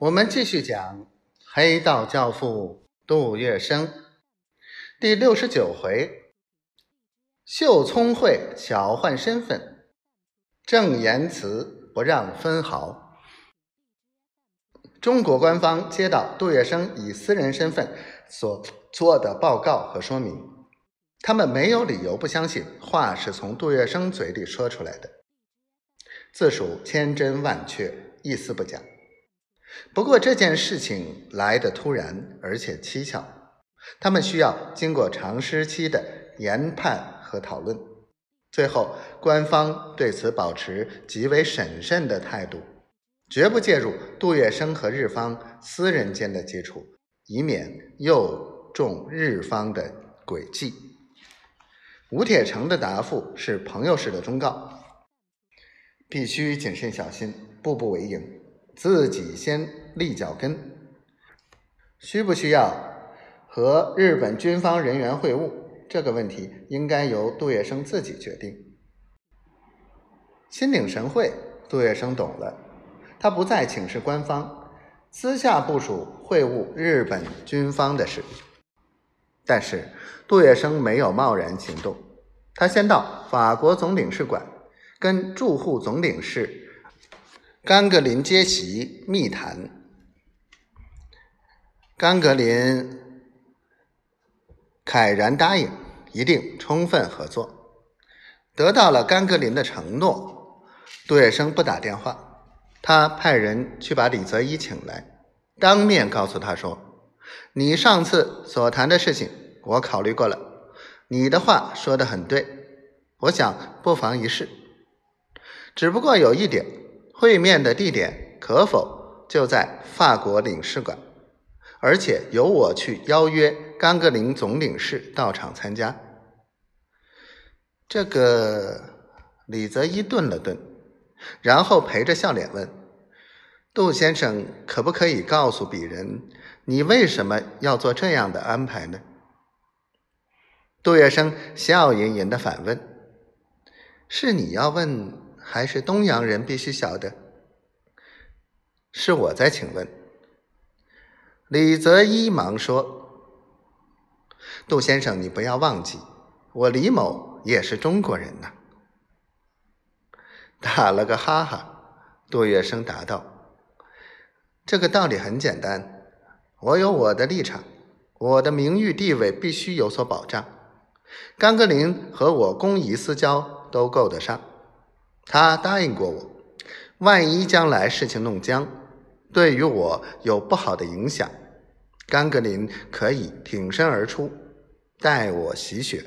我们继续讲黑道教父杜月笙第六十九回：秀聪慧巧换身份，正言辞不让分毫。中国官方接到杜月笙以私人身份所做的报告和说明，他们没有理由不相信话是从杜月笙嘴里说出来的，自属千真万确，一丝不假。不过这件事情来得突然，而且蹊跷，他们需要经过长时期的研判和讨论。最后，官方对此保持极为审慎的态度，绝不介入杜月笙和日方私人间的接触，以免又中日方的诡计。吴铁城的答复是朋友式的忠告：必须谨慎小心，步步为营。自己先立脚跟，需不需要和日本军方人员会晤？这个问题应该由杜月笙自己决定。心领神会，杜月笙懂了，他不再请示官方，私下部署会晤日本军方的事。但是杜月笙没有贸然行动，他先到法国总领事馆，跟驻沪总领事。甘格林接席密谈，甘格林慨然答应，一定充分合作。得到了甘格林的承诺，杜月笙不打电话，他派人去把李泽一请来，当面告诉他说：“你上次所谈的事情，我考虑过了，你的话说的很对，我想不妨一试。只不过有一点。”会面的地点可否就在法国领事馆？而且由我去邀约甘格林总领事到场参加。这个李泽一顿了顿，然后陪着笑脸问：“杜先生，可不可以告诉鄙人，你为什么要做这样的安排呢？”杜月笙笑吟吟的反问：“是你要问？”还是东洋人必须晓得，是我在请问。李泽一忙说：“杜先生，你不要忘记，我李某也是中国人呐。”打了个哈哈，杜月笙答道：“这个道理很简单，我有我的立场，我的名誉地位必须有所保障。甘格林和我公仪私交都够得上。”他答应过我，万一将来事情弄僵，对于我有不好的影响，甘格林可以挺身而出，代我洗雪。